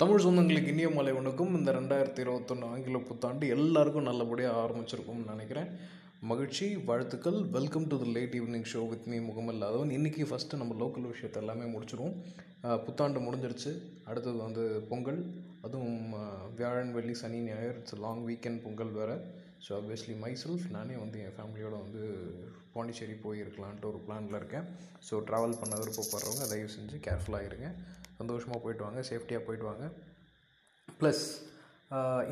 தமிழ் சொந்தங்களுக்கு இனிய மலை வணக்கம். இந்த ரெண்டாயிரத்தி இருபத்தொன்று ஆங்கில புத்தாண்டு எல்லாருக்கும் நல்லபடியாக ஆரம்பிச்சிருக்கும்னு நினைக்கிறேன். மகிழ்ச்சி வாழ்த்துக்கள். Welcome to the late evening show with me Mugamal Athavan இன்றைக்கி ஃபஸ்ட்டு நம்ம லோக்கல் விஷயத்தை எல்லாமே முடிச்சிருவோம். புத்தாண்டு முடிஞ்சிருச்சு. அடுத்தது வந்து பொங்கல். அதுவும் வியாழன் வெள்ளி சனி ஞாயிறு. இட்ஸ் லாங் வீக்கெண்ட் பொங்கல் வேறு. ஸோ ஆப்வியஸ்லி மைசெல்ஃப் நானே வந்து என் ஃபேமிலியோடு வந்து பாண்டிச்சேரி போயிருக்கலான்ட்டு ஒரு பிளானில் இருக்கேன். ஸோ ட்ராவல் பண்ண விருப்பப்படுறவங்க தயவு செஞ்சு கேர்ஃபுல்லாக இருங்க. சந்தோஷமாக போயிட்டு வாங்க சேஃப்டியாக போயிட்டு வாங்க. ப்ளஸ்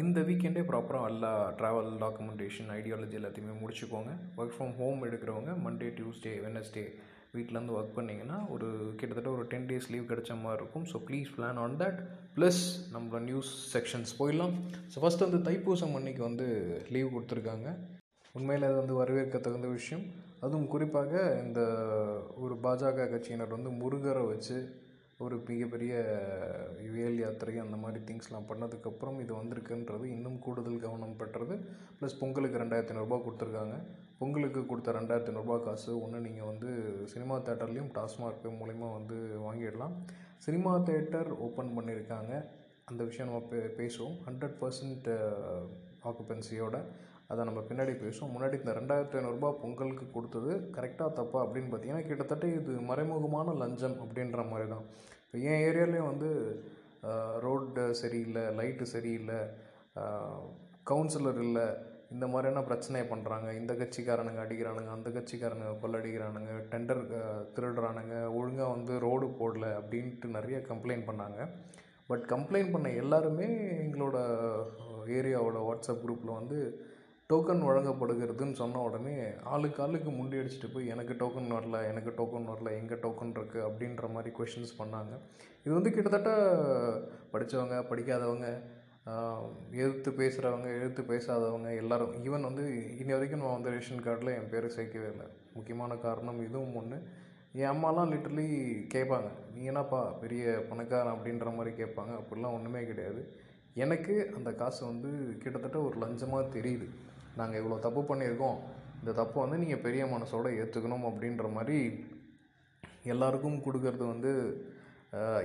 இந்த வீக்கெண்டே ப்ராப்பராக எல்லா ட்ராவல் டாக்குமெண்டேஷன் ஐடியாலஜி எல்லாத்தையுமே முடிச்சுக்கோங்க. ஒர்க் ஃப்ரம் ஹோம் எடுக்கிறவங்க மண்டே டியூஸ்டே வெனஸ்டே வீட்டிலேருந்து ஒர்க் பண்ணிங்கன்னா ஒரு கிட்டத்தட்ட ஒரு டென் டேஸ் லீவ் கிடைச்ச மாதிரி இருக்கும். So please plan on that plus நம்மளோட நியூஸ் செக்ஷன்ஸ் போயிடலாம். ஸோ ஃபஸ்ட் வந்து தைப்பூசம் அன்னைக்கு வந்து லீவ் கொடுத்துருக்காங்க. உண்மையில் அது வந்து வரவேற்க தகுந்த விஷயம். அதுவும் குறிப்பாக இந்த ஒரு பாஜக கட்சியினர் வந்து முருகரை வச்சு ஒரு மிகப்பெரிய வேல் யாத்திரை அந்த மாதிரி திங்ஸ்லாம் பண்ணதுக்கப்புறம் இது வந்திருக்குன்றது இன்னும் கூடுதல் கவனம் பெற்றது. ப்ளஸ் பொங்கலுக்கு ரெண்டாயிரத்தி ஐநூறுரூபா கொடுத்துருக்காங்க. பொங்கலுக்கு கொடுத்த ரெண்டாயிரத்தி ஐநூறுரூபா காசு ஒன்று நீங்கள் வந்து சினிமா தேட்டர்லேயும் டாஸ்மார்க் மூலிமா வந்து வாங்கிடலாம். சினிமா தேட்டர் ஓப்பன் பண்ணியிருக்காங்க. அந்த விஷயம் நம்ம பே பேசுவோம். ஹண்ட்ரட் பர்சன்ட் ஆக்குபென்சியோட அதை நம்ம பின்னாடி பேசுவோம். முன்னாடி இந்த ரெண்டாயிரத்தி ஐநூறுரூபா பொங்கலுக்கு கொடுத்தது கரெக்டாக தப்பா அப்படின்னு பார்த்தீங்கன்னா கிட்டத்தட்ட இது மறைமுகமான லஞ்சம் அப்படின்ற மாதிரி தான். இப்போ என் ஏரியாலேயும் வந்து ரோடு சரியில்லை லைட்டு சரியில்லை கவுன்சிலர் இல்லை இந்த மாதிரியான பிரச்சனையை பண்ணுறாங்க இந்த கட்சிக்காரனுங்க அடிக்கிறானுங்க அந்த கட்சிக்காரனுங்க கொள்ளடிக்கிறானுங்க டெண்டர் திருடுறானுங்க ஒழுங்காக வந்து ரோடு போடல அப்படின்ட்டு நிறைய கம்ப்ளைண்ட் பண்ணாங்க. பட் கம்ப்ளைண்ட் பண்ண எல்லாருமே எங்களோட ஏரியாவோட வாட்ஸ்அப் குரூப்பில் வந்து டோக்கன் வழங்கப்படுகிறதுன்னு சொன்ன உடனே ஆளுக்கு ஆளுக்கு முண்டி அடிச்சுட்டு போய் எனக்கு டோக்கன் வரல எனக்கு டோக்கன் வரல எங்கே டோக்கன் இருக்குது அப்படின்ற மாதிரி கொஷின்ஸ் பண்ணாங்க. இது வந்து கிட்டத்தட்ட படித்தவங்க படிக்காதவங்க எழுத்து எதிர்த்து பேசுகிறவங்க எதிர்த்து பேசாதவங்க எல்லாரும் ஈவன் வந்து இன்னி வரைக்கும் நான் வந்து ரேஷன் கார்டில் என் பேர் சேர்க்கவே இல்லை. முக்கியமான காரணம் இதுவும் ஒன்று என் அம்மாலாம் லிட்டரலி கேட்பாங்க நீ என்னப்பா பெரிய பணக்காரன்? அப்படின்ற மாதிரி கேட்பாங்க. அப்படிலாம் ஒன்றுமே கிடையாது. எனக்கு அந்த காசு வந்து கிட்டத்தட்ட ஒரு லஞ்சமாக தெரியுது. நாங்கள் இவ்வளோ தப்பு பண்ணியிருக்கோம். இந்த தப்பை வந்து நீங்கள் பெரிய மனசோட ஏற்றுக்கணும் அப்படின்ற மாதிரி எல்லாருக்கும் கொடுக்கறது வந்து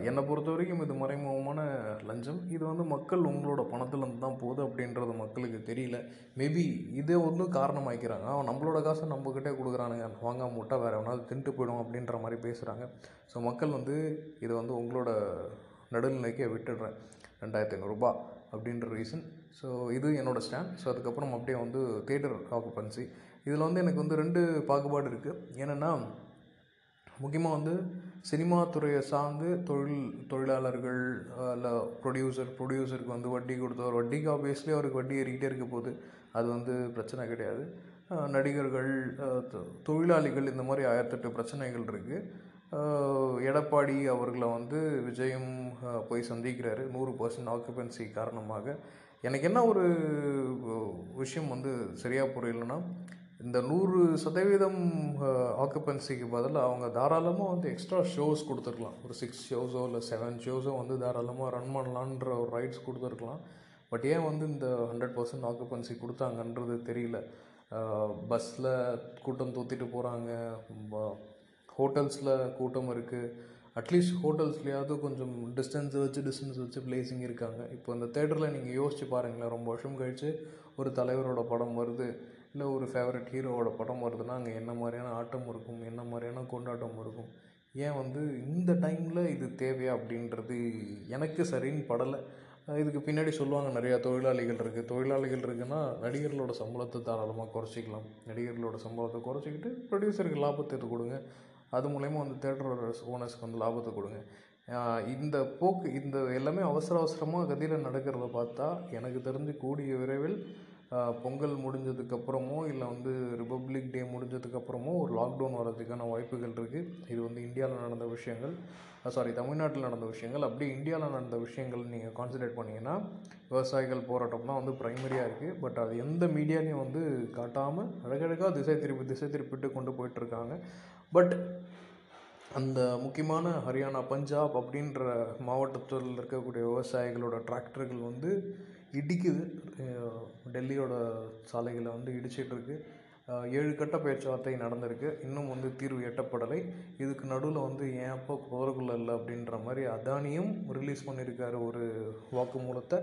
என்னை பொறுத்த வரைக்கும் இது மறைமுகமான லஞ்சம். இது வந்து மக்கள் உங்களோட பணத்துலேருந்து தான் போகுது அப்படின்றது மக்களுக்கு தெரியல. மேபி இதே ஒன்றும் காரணமாக்கிறாங்க. அவன் நம்மளோட காசை நம்மக்கிட்டே கொடுக்குறானுங்க. வாங்க விட்டா வேறு எவனாவது தின்ட்டு போயிடும் அப்படின்ற மாதிரி பேசுகிறாங்க ஸோ மக்கள் வந்து இதை வந்து உங்களோட நடுநிலைக்கே விட்டுடுறேன். ரெண்டாயிரத்தி ஐநூறுரூபா அப்படின்ற ரீசன் ஸோ இது என்னோடய ஸ்டாண்ட் ஸோ அதுக்கப்புறம் அப்படியே வந்து தேட்டர் ஆக்குபன்சி இதில் வந்து எனக்கு வந்து ரெண்டு பாகுபாடு இருக்குது என்னென்னா முக்கியமாக வந்து சினிமா துறையை சார்ந்து தொழில் தொழிலாளர்கள் இல்லை ப்ரொடியூசர் ப்ரொடியூசருக்கு வந்து வட்டி கொடுத்தவர் வட்டிக்கு ஆப்வியஸ்லி அவருக்கு வட்டி ஏறிக்கிட்டே இருக்க போகுது. அது வந்து பிரச்சனை கிடையாது. நடிகர்கள் தொழிலாளிகள் இந்த மாதிரி ஆயிரத்தெட்டு பிரச்சனைகள் இருக்குது எடப்பாடி அவர்களை வந்து விஜயும் போய் சந்திக்கிறாரு. நூறு பர்சன்ட் ஆக்குபென்சி காரணமாக. எனக்கு என்ன ஒரு விஷயம் வந்து சரியாக புரியலன்னா இந்த நூறு சதவீதம் ஆக்குபென்சிக்கு பதிலாக அவங்க தாராளமாக வந்து எக்ஸ்ட்ரா ஷோஸ் கொடுத்துருக்கலாம். ஒரு சிக்ஸ் ஷோஸோ இல்லை செவன் ஷோஸோ வந்து தாராளமாக ரன் பண்ணலான்ற ஒரு ரைட்ஸ் கொடுத்துருக்கலாம். பட் ஏன் வந்து இந்த ஹண்ட்ரட் பர்சன்ட் ஆக்குபென்சி கொடுத்தாங்கன்றது தெரியல. பஸ்ஸில் கூட்டம் தூத்திட்டு போகிறாங்க ஹோட்டல்ஸில் கூட்டம் இருக்குது அட்லீஸ்ட் ஹோட்டல்ஸ்லேயாவது கொஞ்சம் டிஸ்டன்ஸ் வச்சு டிஸ்டன்ஸ் வச்சு பிளேசிங் இருக்காங்க. இப்போ இந்த தேட்டரில் நீங்கள் யோசிச்சு பாருங்களேன் ரொம்ப வருஷம் கழித்து ஒரு தலைவரோட படம் வருது. இல்லை ஒரு ஃபேவரட் ஹீரோவோட படம் வருதுன்னா அங்கே என்ன மாதிரியான ஆட்டம் இருக்கும் என்ன மாதிரியான கொண்டாட்டம் இருக்கும்? ஏன் வந்து இந்த டைமில் இது தேவையா அப்படின்றது எனக்கு சரின்னு படலை. இதுக்கு பின்னாடி சொல்லுவாங்க நிறையா தொழிலாளிகள் இருக்குது தொழிலாளிகள் இருக்குன்னா நடிகர்களோட சம்பளத்தை தாராளமாக குறைச்சிக்கலாம். நடிகர்களோட சம்பளத்தை குறைச்சிக்கிட்டு ப்ரொடியூசருக்கு லாபத்தை எடுத்து கொடுங்க. அது மூலயமா வந்து தேட்டரோட ஓனர்ஸ்க்கு வந்து லாபத்தை கொடுங்க. இந்த போக்கு இந்த எல்லாமே அவசர அவசரமாக கதியில் நடக்கிறத பார்த்தா எனக்கு தெரிஞ்சு கூடிய விரைவில் பொங்கல் முடிஞ்சதுக்கப்புறமோ இல்லை வந்து ரிப்பப்ளிக் டே முடிஞ்சதுக்கப்புறமோ ஒரு லாக்டவுன் வர்றதுக்கான வாய்ப்புகள் இருக்குது இது வந்து இந்தியாவில் நடந்த விஷயங்கள் சாரி தமிழ்நாட்டில் நடந்த விஷயங்கள். அப்படியே இந்தியாவில் நடந்த விஷயங்கள் நீங்கள் கான்சன்ட்ரேட் பண்ணிங்கன்னா விவசாயிகள் போராட்டம் தான் வந்து ப்ரைமரியாக இருக்குது பட் அது எந்த மீடியாலையும் வந்து காட்டாமல் அழகழகாக திசை திருப்பி திசை திருப்பிட்டு கொண்டு போயிட்டுருக்காங்க பட் அந்த முக்கியமான ஹரியானா பஞ்சாப் அப்படின்ற மாவட்டத்தில் இருக்கக்கூடிய விவசாயிகளோட டிராக்டர்கள் வந்து இடிக்குது. டெல்லியோட சாலைகளை வந்து இடிச்சிட்டு இருக்கு ஏழு கட்ட பேச்சுவார்த்தை நடந்திருக்கு. இன்னும் வந்து தீர்வு எட்டப்படலை. இதுக்கு நடுவில் வந்து ஏன் அப்போ போகிறக்குள்ள இல்லை? அப்படின்ற மாதிரி அதானியும் ரிலீஸ் பண்ணியிருக்காரு ஒரு வாக்குமூலத்தை.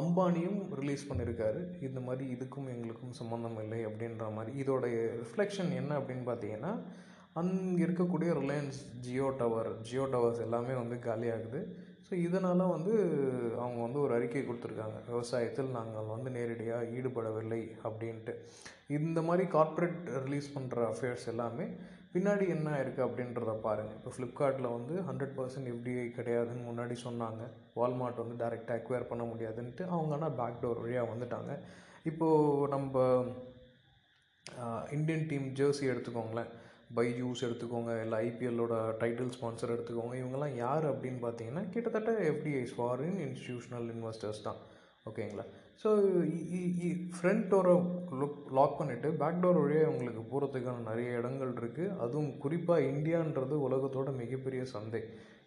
அம்பானியும் ரிலீஸ் பண்ணியிருக்காரு இந்த மாதிரி இதுக்கும் எங்களுக்கும் சம்மந்தம் இல்லை அப்படின்ற மாதிரி. இதோடைய ரிஃப்ளெக்ஷன் என்ன அப்படின்னு பார்த்தீங்கன்னா அங்கே இருக்கக்கூடிய ரிலையன்ஸ் ஜியோ டவர் ஜியோ டவர்ஸ் எல்லாமே வந்து காலியாகுது. ஸோ இதனால் வந்து அவங்க வந்து ஒரு அறிக்கை கொடுத்துருக்காங்க. விவசாயத்தில் நாங்கள் வந்து நேரடியாக ஈடுபடவில்லை அப்படின்ட்டு. இந்த மாதிரி கார்ப்பரேட் ரிலீஸ் பண்ணுற அஃபேர்ஸ் எல்லாமே பின்னாடி என்ன இருக்குது அப்படின்றத பாருங்கள் இப்போ ஃப்ளிப்கார்ட்டில் வந்து ஹண்ட்ரட் பர்சன்ட் எஃப்டிஐ கிடையாதுன்னு முன்னாடி சொன்னாங்க. வால்மார்ட் வந்து டைரெக்டாக அக்வயர் பண்ண முடியாதுன்ட்டு அவங்க ஆனால் பேக்டோர் வழியாக வந்துட்டாங்க. இப்போது நம்ம இந்தியன் டீம் ஜெர்சி எடுத்துக்கோங்களேன். பைஜூஸ் எடுத்துக்கோங்க இல்லை ஐபிஎல்லோட டைட்டில் ஸ்பான்சர் எடுத்துக்கோங்க இவங்கெல்லாம் யார் அப்படின்னு பார்த்தீங்கன்னா கிட்டத்தட்ட எஃப்டிஐஸ் ஃபாரின் இன்ஸ்டிடியூஷனல் இன்வெஸ்டர்ஸ் தான். ஓகேங்களா? ஸோ ஃப்ரண்ட் டோரை லுக் லாக் பண்ணிவிட்டு பேக் டோர் வழியாக உங்களுக்கு போகிறதுக்கான நிறைய இடங்கள் இருக்குது அதுவும் குறிப்பாக இந்தியான்றது உலகத்தோட மிகப்பெரிய சந்தை.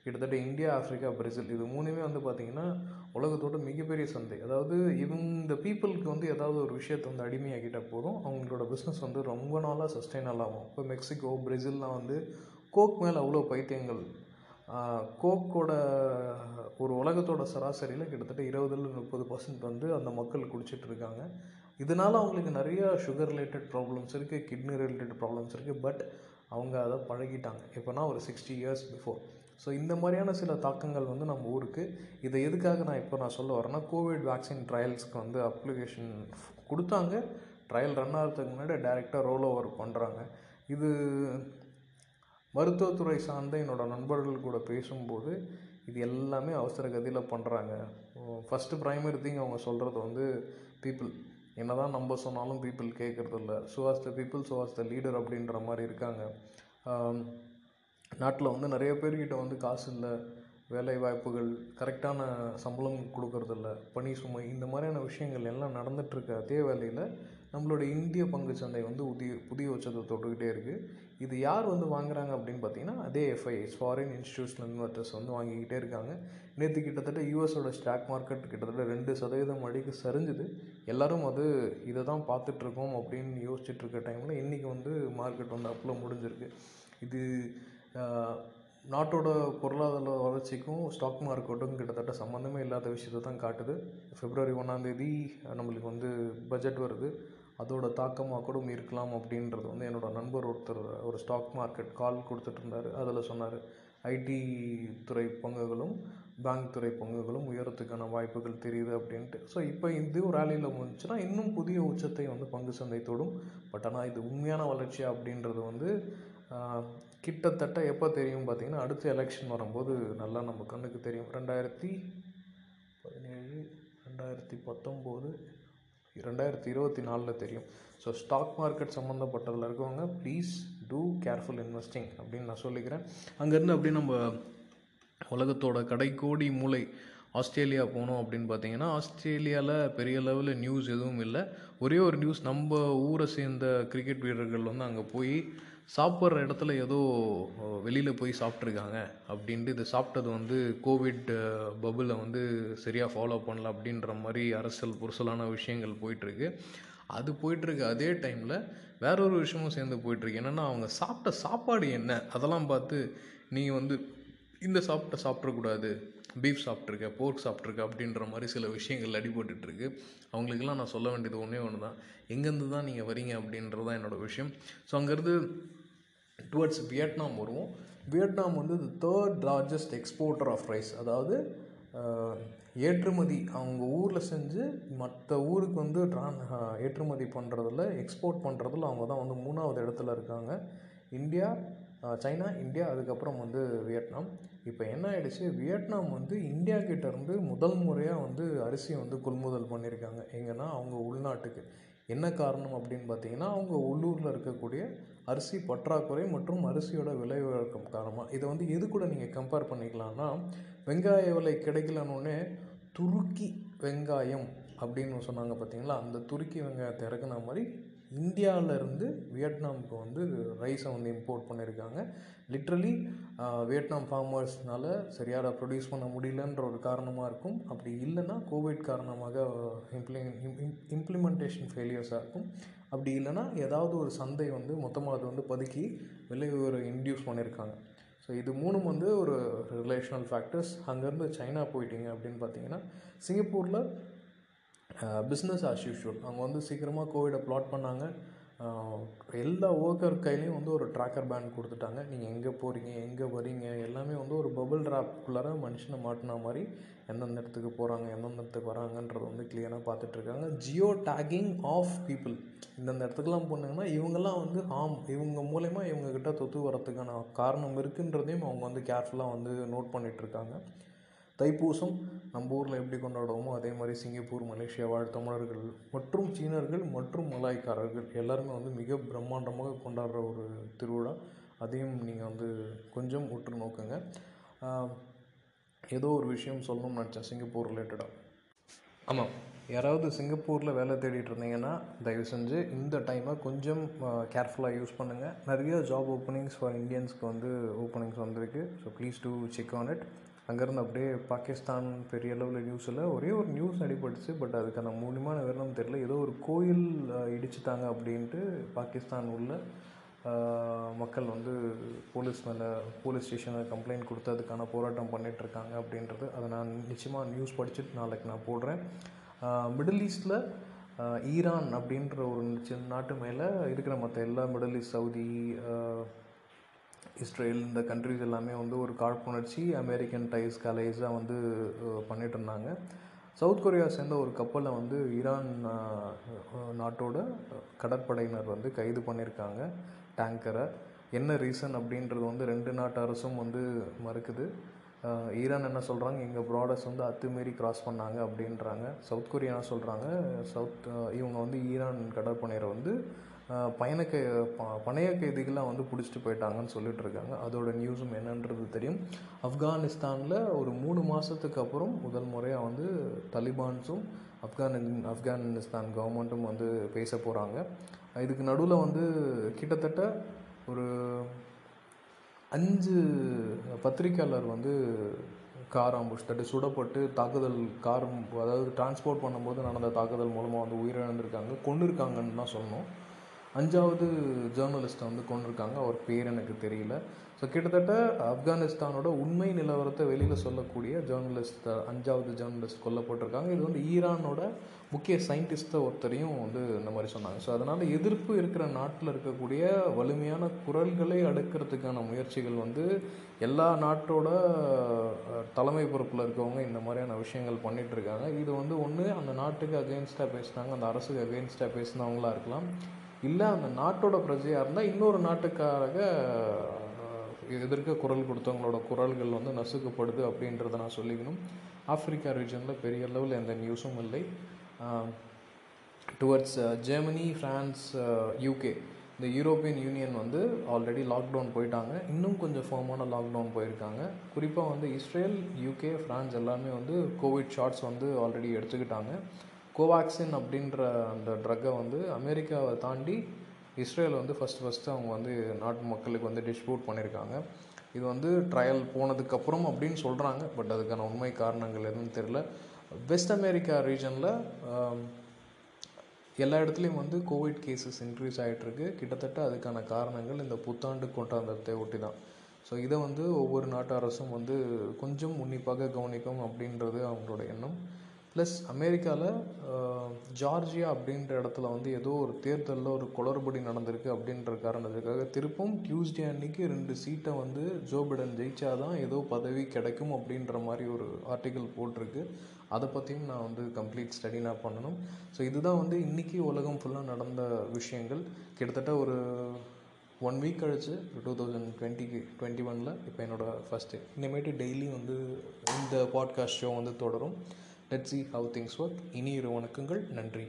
கிட்டத்தட்ட இந்தியா ஆஃப்ரிக்கா பிரேசில் இது மூணுமே வந்து பார்த்திங்கன்னா உலகத்தோட மிகப்பெரிய சந்தை. அதாவது இவங்க இந்த பீப்புளுக்கு வந்து ஏதாவது ஒரு விஷயத்தை வந்து அடிமையாக்கிட்ட போதும். அவங்களோட பிஸ்னஸ் வந்து ரொம்ப நாளாக சஸ்டைனல் ஆகும். இப்போ மெக்சிகோ பிரேசில்லாம் வந்து கோக் மேலே அவ்வளோ பைத்தியங்கள். கோக்கோட ஒரு உலகத்தோட சராசரியில் கிட்டத்தட்ட இருபதுல முப்பது பர்சன்ட் வந்து அந்த மக்கள் குடிச்சிட்டு இருக்காங்க. இதனால் அவங்களுக்கு நிறையா சுகர் ரிலேட்டட் ப்ராப்ளம்ஸ் இருக்குது கிட்னி ரிலேட்டட் ப்ராப்ளம்ஸ் இருக்குது பட் அவங்க அதை பழகிட்டாங்க. எப்போனா ஒரு சிக்ஸ்டி இயர்ஸ் பிஃபோர் ஸோ இந்த மாதிரியான சில தாக்கங்கள் வந்து நம்ம ஊருக்கு. இதை எதுக்காக நான் இப்போ நான் சொல்ல வரேன்னா கோவிட் வேக்சின் ட்ரையல்ஸ்க்கு வந்து அப்ளிகேஷன் கொடுத்தாங்க. ட்ரையல் ரன் ஆகிறதுக்கு முன்னாடி டேரெக்டாக ரோல் ஓவர் பண்ணுறாங்க இது மருத்துவத்துறை சார்ந்த என்னோடய நண்பர்கள் கூட பேசும்போது இது எல்லாமே அவசர கதியில் பண்ணுறாங்க ஃபஸ்ட்டு ப்ரைமரி திங் அவங்க சொல்கிறது வந்து பீப்புள் என்ன தான் நம்ம சொன்னாலும் people கேட்குறதில்ல chooses the people chooses the leader அப்படின்ற மாதிரி இருக்காங்க. நாட்டில் வந்து நிறைய பேர்கிட்ட வந்து காசு இல்லை வேலை வாய்ப்புகள் கரெக்டான சம்பளம் கொடுக்கறதில்ல பணி சுமை இந்த மாதிரியான விஷயங்கள் எல்லாம் நடந்துகிட்ருக்க அதே வேலையில் நம்மளோட இந்திய பங்கு சந்தை வந்து உதிய புதிய உச்சத்தை தொட்டுக்கிட்டே இருக்குது இது யார் வந்து வாங்குறாங்க அப்படின்னு பார்த்தீங்கன்னா அதே எஃப்ஐஎஸ் ஃபாரின் இன்ஸ்டியூஷனல் இன்வெஸ்டர்ஸ் வந்து வாங்கிக்கிட்டே இருக்காங்க. நேற்று கிட்டத்தட்ட யூஎஸோட ஸ்டாக் மார்க்கெட் கிட்டத்தட்ட ரெண்டு சதவீதம் அடிக்கு சரிஞ்சுது. எல்லோரும் அது இதை தான் பார்த்துட்ருக்கோம் அப்படின்னு யோசிச்சுட்ருக்க டைமில் இன்றைக்கி வந்து மார்க்கெட் வந்து அப்பில் முடிஞ்சிருக்கு. இது நாட்டோட பொருளாதார வளர்ச்சிக்கும் ஸ்டாக் மார்க்கெட்டும் கிட்டத்தட்ட சம்மந்தமே இல்லாத விஷயத்தை தான் காட்டுது. ஃபிப்ரவரி ஒன்றாந்தேதி நம்மளுக்கு வந்து பட்ஜெட் வருது. அதோட தாக்கமாக கூட இருக்கலாம் அப்படின்றது வந்து என்னோடய நண்பர் ஒருத்தர் ஒரு ஸ்டாக் மார்க்கெட் கால் கொடுத்துட்டு இருந்தார். அதில் சொன்னார் ஐடி துறை பங்குகளும் பேங்க் துறை பங்குகளும் உயரத்துக்கான வாய்ப்புகள் தெரியுது அப்படின்ட்டு. ஸோ இப்போ இது ஒரு வேலையில் முடிஞ்சுன்னா இன்னும் புதிய உச்சத்தை வந்து பங்கு சந்தை தொடும். பட் ஆனால் இது உண்மையான வளர்ச்சி அப்படின்றது வந்து கிட்டத்தட்ட எப்போ தெரியும் பார்த்திங்கன்னா அடுத்த எலெக்ஷன் வரும்போது நல்லா நம்ம கண்ணுக்கு தெரியும். ரெண்டாயிரத்தி பதினேழு ரெண்டாயிரத்தி பத்தொம்போது ரெண்டாயிரத்தி இருபத்தி நாலில் தெரியும். ஸோ ஸ்டாக் மார்க்கெட் சம்மந்தப்பட்டதில் இருக்கவங்க ப்ளீஸ் டூ கேர்ஃபுல் இன்வெஸ்டிங் அப்படின்னு நான் சொல்லிக்கிறேன். அங்கேருந்து அப்படியே நம்ம உலகத்தோட கடைக்கோடி மூளை ஆஸ்திரேலியா போனோம் அப்படின்னு பார்த்தீங்கன்னா ஆஸ்திரேலியாவில் பெரிய லெவலில் நியூஸ் எதுவும் இல்லை. ஒரே ஒரு நியூஸ் நம்ம ஊரை சேர்ந்த கிரிக்கெட் வீரர்கள் வந்து அங்கே போய் சாப்பிட்ற இடத்துல ஏதோ வெளியில் போய் சாப்பிட்ருக்காங்க அப்படின்ட்டு இது சாப்பிட்டது வந்து கோவிட் பபுளை வந்து சரியாக ஃபாலோ பண்ணல அப்படின்ற மாதிரி அரசியல் புரசலான விஷயங்கள் போயிட்டுருக்கு. அது போயிட்டுருக்கு அதே டைமில் வேற ஒரு விஷயமும் சேர்ந்து போயிட்டுருக்கு. என்னென்னா அவங்க சாப்பிட்ட சாப்பாடு என்ன? அதெல்லாம் பார்த்து நீங்கள் வந்து இந்த சாப்பிட்ட சாப்பிட்றக்கூடாது பீஃப் சாப்பிட்ருக்க போர்க் சாப்பிட்ருக்க அப்படின்ற மாதிரி சில விஷயங்கள் அடிபட்டுருக்கு அவங்களுக்கெல்லாம் நான் சொல்ல வேண்டியது ஒன்றே ஒன்று தான் எங்கேருந்து தான் நீங்கள் வரீங்க அப்படின்றது தான் என்னோடய விஷயம். ஸோ அங்கேருந்து டுவர்ட்ஸ் வியட்நாம் வருவோம் வியட்நாம் வந்து the third largest exporter of rice அதாவது ஏற்றுமதி அவங்க ஊரில் செஞ்சு மற்ற ஊருக்கு வந்து ட்ரான் ஏற்றுமதி பண்ணுறதுல எக்ஸ்போர்ட் பண்ணுறதுல அவங்க தான் வந்து மூணாவது இடத்துல இருக்காங்க. இந்தியா சைனா இந்தியா அதுக்கப்புறம் வந்து வியட்நாம். இப்போ என்ன ஆகிடுச்சு வியட்நாம் வந்து இந்தியா கிட்டேருந்து முதல் முறையாக வந்து அரிசியை வந்து கொள்முதல் பண்ணியிருக்காங்க எங்கன்னா அவங்க உள்நாட்டுக்கு. என்ன காரணம் அப்படின்னு பார்த்தீங்கன்னா அவங்க உள்ளூரில் இருக்கக்கூடிய அரிசி பற்றாக்குறை மற்றும் அரிசியோட விலை உயர்க்கம் காரணமாக இதை வந்து எது கூட நீங்கள் கம்பேர் பண்ணிக்கலாம்னா வெங்காய விலை கிடைக்கலன்னொன்னே துருக்கி வெங்காயம் அப்படின்னு சொன்னாங்க பார்த்தீங்களா? அந்த துருக்கி வெங்காயத்தை இறக்குன மாதிரி இந்தியாவிலேருந்து வியட்நாமுக்கு வந்து ரைஸை வந்து இம்போர்ட் பண்ணியிருக்காங்க. லிட்ரலி வியட்நாம் ஃபார்மர்ஸ்னால் சரியாக ப்ரொடியூஸ் பண்ண முடியலன்ற ஒரு காரணமாக இருக்கும். அப்படி இல்லைன்னா கோவிட் காரணமாக இம்ப்ளி இம்ப்ளிமெண்டேஷன் ஃபெயிலியர்ஸாக இருக்கும். அப்படி இல்லைன்னா ஏதாவது ஒரு சந்தை வந்து மொத்தமாக அது வந்து பதுக்கி விலை ஒரு இன்டியூஸ் பண்ணியிருக்காங்க. ஸோ இது மூணும் வந்து ஒரு ரிலேஷனல் ஃபேக்டர்ஸ் அங்கேருந்து சைனா போயிட்டீங்க அப்படின்னு பார்த்தீங்கன்னா சிங்கப்பூரில் பிஸ்னஸ் ஆஸ் யூஷுவல் அவங்க வந்து சீக்கிரமாக கோவிடை ப்ளாட் பண்ணாங்க. எல்லா ஒர்க்கர் கையிலையும் வந்து ஒரு ட்ராக்கர் பேண்ட் கொடுத்துட்டாங்க. நீங்கள் எங்கே போகிறீங்க எங்கே வரீங்க எல்லாமே வந்து ஒரு பபிள் ட்ராப்குள்ளார மனுஷனை மாட்டின மாதிரி எந்தெந்த இடத்துக்கு போகிறாங்க எந்தெந்த இடத்துக்கு வராங்கன்றது வந்து கிளியராக பார்த்துட்ருக்காங்க ஜியோ டேக்கிங் ஆஃப் பீப்புள் இந்தந்த இடத்துக்குலாம் போனாங்கன்னா இவங்கெல்லாம் வந்து ஆம் இவங்க மூலயமா இவங்கக்கிட்ட தொத்து வரத்துக்கான காரணம் இருக்குன்றதையும் அவங்க வந்து கேர்ஃபுல்லாக வந்து நோட் பண்ணிகிட்ருக்காங்க தைப்பூசம் நம்ம ஊரில் எப்படி கொண்டாடுவோமோ அதே மாதிரி சிங்கப்பூர் மலேசியா வாழ் தமிழர்கள் மற்றும் சீனர்கள் மற்றும் மலாய்க்காரர்கள் எல்லாருமே வந்து மிக பிரம்மாண்டமாக கொண்டாடுற ஒரு திருவிழா. அதையும் நீங்கள் வந்து கொஞ்சம் உற்று நோக்குங்க. ஏதோ ஒரு விஷயம் சொல்லணும்னு நினச்சேன் சிங்கப்பூர் ரிலேட்டடாக ஆமாம் யாராவது சிங்கப்பூரில் வேலை தேடிட்டு இருந்தீங்கன்னா தயவு செஞ்சு இந்த டைமை கொஞ்சம் கேர்ஃபுல்லாக யூஸ் பண்ணுங்கள் நிறைய ஜாப் ஓப்பனிங்ஸ் ஃபார் இந்தியன்ஸ்க்கு வந்து ஓப்பனிங்ஸ் வந்திருக்கு. So please do check on it அங்கேருந்து அப்படியே பாகிஸ்தான் பெரிய அளவில் நியூஸில் ஒரே ஒரு நியூஸ் அடிபட்டுச்சு. பட் அதுக்கான மூலியமான விவரம் தெரியல. ஏதோ ஒரு கோயில் இடிச்சுட்டாங்க அப்படின்ட்டு பாகிஸ்தான் உள்ள மக்கள் வந்து போலீஸ் மேலே போலீஸ் ஸ்டேஷனில் கம்ப்ளைண்ட் கொடுத்து அதுக்கான போராட்டம் பண்ணிகிட்ருக்காங்க அப்படின்றது அதை நான் நிச்சயமாக நியூஸ் படிச்சுட்டு நாளைக்கு நான் போடுறேன். மிடில் ஈஸ்டில் ஈரான் அப்படின்ற ஒரு சின்ன நாட்டு மேலே இருக்கிற மற்ற எல்லா மிடில் ஈஸ்ட் சவுதி இஸ்ரேல் இந்த கண்ட்ரிஸ் எல்லாமே வந்து ஒரு காழ்ப்புணர்ச்சி அமெரிக்கன் டைஸ் கலைஸாக வந்து பண்ணிகிட்டு இருந்தாங்க. சவுத் கொரியா சேர்ந்த ஒரு கப்பலை வந்து ஈரான் நாட்டோட கடற்படையினர் வந்து கைது பண்ணியிருக்காங்க டேங்கரை என்ன ரீசன் அப்படின்றது வந்து ரெண்டு நாட்டு அரசும் வந்து மறுக்குது. ஈரான் என்ன சொல்கிறாங்க எங்கள் ப்ராடர்ஸ் வந்து அத்துமீறி கிராஸ் பண்ணாங்க அப்படின்றாங்க. சவுத் கொரியா என்ன சொல்கிறாங்க சவுத் இவங்க வந்து ஈரான் கடற்படையரை வந்து பயண கை ப- பணைய கைதிகளாக வந்து பிடிச்சிட்டு போயிட்டாங்கன்னு சொல்லிட்டு இருக்காங்க அதோட நியூஸும் என்னன்றது தெரியும். ஆப்கானிஸ்தானில் ஒரு மூணு மாதத்துக்கு அப்புறம் முதல் முறையாக வந்து தலிபான்ஸும் ஆப்கானி ஆப்கானிஸ்தான் கவர்மெண்ட்டும் வந்து பேச போகிறாங்க இதுக்கு நடுவில் வந்து கிட்டத்தட்ட ஒரு அஞ்சு பத்திரிக்கையாளர் வந்து கார் ஆம்புஷ் தட்டு சுடப்பட்டு தாக்குதல் கார் அதாவது டிரான்ஸ்போர்ட் பண்ணும்போது நடந்த தாக்குதல் மூலமாக வந்து உயிரிழந்திருக்காங்க கொண்டிருக்காங்கன்னு தான் சொன்னோம் அஞ்சாவது ஜேர்னலிஸ்ட்டை வந்து கொண்டிருக்காங்க. அவர் பேர் எனக்கு தெரியல. ஸோ கிட்டத்தட்ட ஆப்கானிஸ்தானோட உண்மை நிலவரத்தை வெளியில் சொல்லக்கூடிய ஜேர்னலிஸ்ட் அஞ்சாவது ஜேர்னலிஸ்ட் கொல்லப்பட்டிருக்காங்க. இது வந்து ஈரானோட முக்கிய சயின்டிஸ்ட்டை ஒருத்தரையும் வந்து இந்த மாதிரி சொன்னாங்க. ஸோ அதனால் எதிர்ப்பு இருக்கிற நாட்டில் இருக்கக்கூடிய வலிமையான குரல்களை அடுக்கிறதுக்கான முயற்சிகள் வந்து எல்லா நாட்டோட தலைமை பொறுப்பில் இருக்கவங்க இந்த மாதிரியான விஷயங்கள் பண்ணிகிட்ருக்காங்க இருக்காங்க. இது வந்து ஒன்று அந்த நாட்டுக்கு அகெயின்ஸ்டாக பேசுனாங்க அந்த அரசுக்கு அகெயின்ஸ்டாக பேசினவங்களாக இருக்கலாம். இல்லை அந்த நாட்டோட பிரஜையாக இருந்தால் இன்னொரு நாட்டுக்காரக எதிர்க்க குரல் கொடுத்தவங்களோட குரல்கள் வந்து நசுக்கப்படுது அப்படின்றத நான் சொல்லிக்கணும். ஆப்பிரிக்கா ரீஜனில் பெரிய அளவில் எந்த நியூஸும் இல்லை. டுவர்ட்ஸ் ஜெர்மனி ஃப்ரான்ஸ் யூகே இந்த யூரோப்பியன் யூனியன் வந்து ஆல்ரெடி லாக்டவுன் போயிட்டாங்க. இன்னும் கொஞ்சம் ஃபார்மான லாக்டவுன் போயிருக்காங்க. குறிப்பாக வந்து இஸ்ரேல் யூகே ஃப்ரான்ஸ் எல்லாமே வந்து கோவிட் ஷாட்ஸ் வந்து ஆல்ரெடி எடுத்துக்கிட்டாங்க. கோவாக்சின் அப்படின்ற அந்த ட்ரக்கை வந்து அமெரிக்காவை தாண்டி இஸ்ரேல் வந்து ஃபஸ்ட்டு ஃபஸ்ட்டு அவங்க வந்து நாட்டு மக்களுக்கு வந்து டிஸ்ட்ரிபியூட் பண்ணியிருக்காங்க. இது வந்து ட்ரையல் போனதுக்கப்புறம் அப்படின்னு சொல்கிறாங்க பட் அதுக்கான உண்மை காரணங்கள் எதுவும் தெரில வெஸ்ட் அமெரிக்கா ரீஜனில் எல்லா இடத்துலையும் வந்து கோவிட் கேசஸ் இன்க்ரீஸ் ஆகிட்டுருக்கு கிட்டத்தட்ட அதுக்கான காரணங்கள் இந்த புத்தாண்டு கொண்டாந்தத்தை ஒட்டி தான் ஸோ இதை வந்து ஒவ்வொரு நாட்டு அரசும் வந்து கொஞ்சம் உன்னிப்பாக கவனிக்கும் அப்படின்றது அவங்களோட எண்ணம். ப்ளஸ் அமெரிக்காவில் ஜார்ஜியா அப்படின்ற இடத்துல வந்து ஏதோ ஒரு தேர்தலில் ஒரு குளறுபடி நடந்திருக்கு அப்படின்ற காரணத்துக்காக திருப்பும் டியூஸ்டே அன்னைக்கு ரெண்டு சீட்டை வந்து ஜோ பிடன் ஜெயிச்சாதான் ஏதோ பதவி கிடைக்கும் அப்படின்ற மாதிரி ஒரு ஆர்டிக்கல் போட்டிருக்கு. அதை பற்றியும் நான் வந்து கம்ப்ளீட் ஸ்டடி நான் பண்ணணும். ஸோ இதுதான் வந்து இன்றைக்கி உலகம் ஃபுல்லாக நடந்த விஷயங்கள். கிட்டத்தட்ட ஒரு ஒன் வீக் கழிச்சு டூ தௌசண்ட் டுவெண்ட்டிக்கு டுவெண்ட்டி ஒனில் இப்போ என்னோடய ஃபஸ்ட்டு இனிமேட்டு டெய்லி வந்து இந்த பாட்காஸ்ட் ஷோ வந்து தொடரும். Let see how things work இனி இரு வணக்கங்கள். நன்றி.